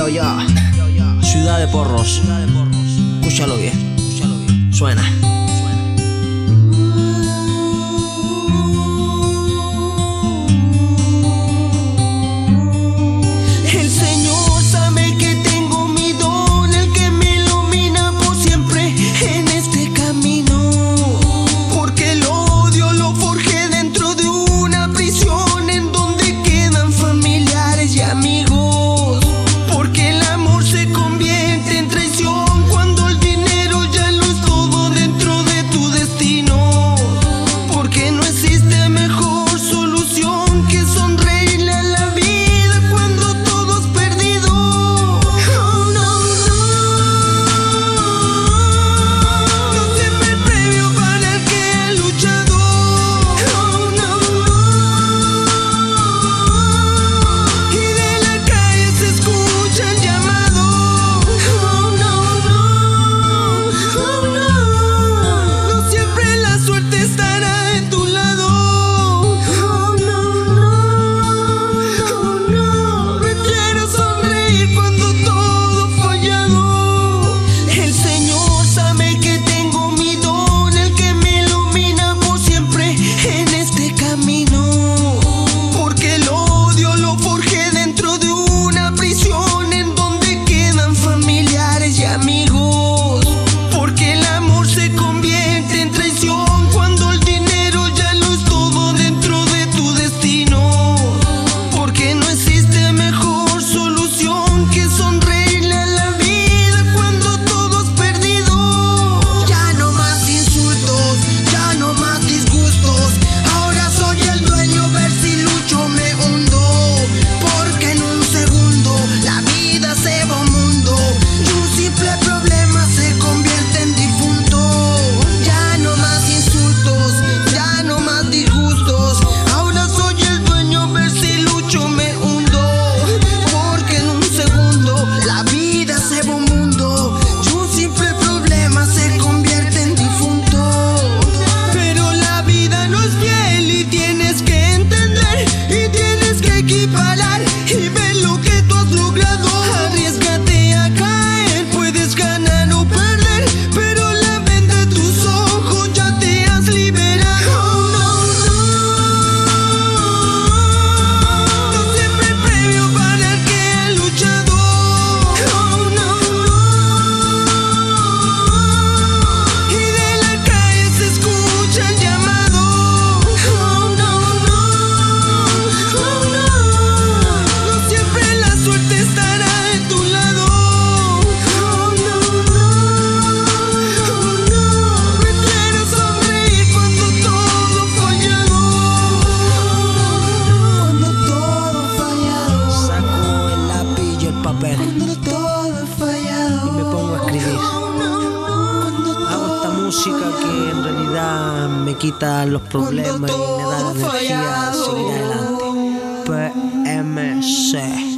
Yo, yo, ciudad de porros. Escúchalo bien, suena. música que en realidad me quita los problemas y me da la energía a seguir adelante. PMC.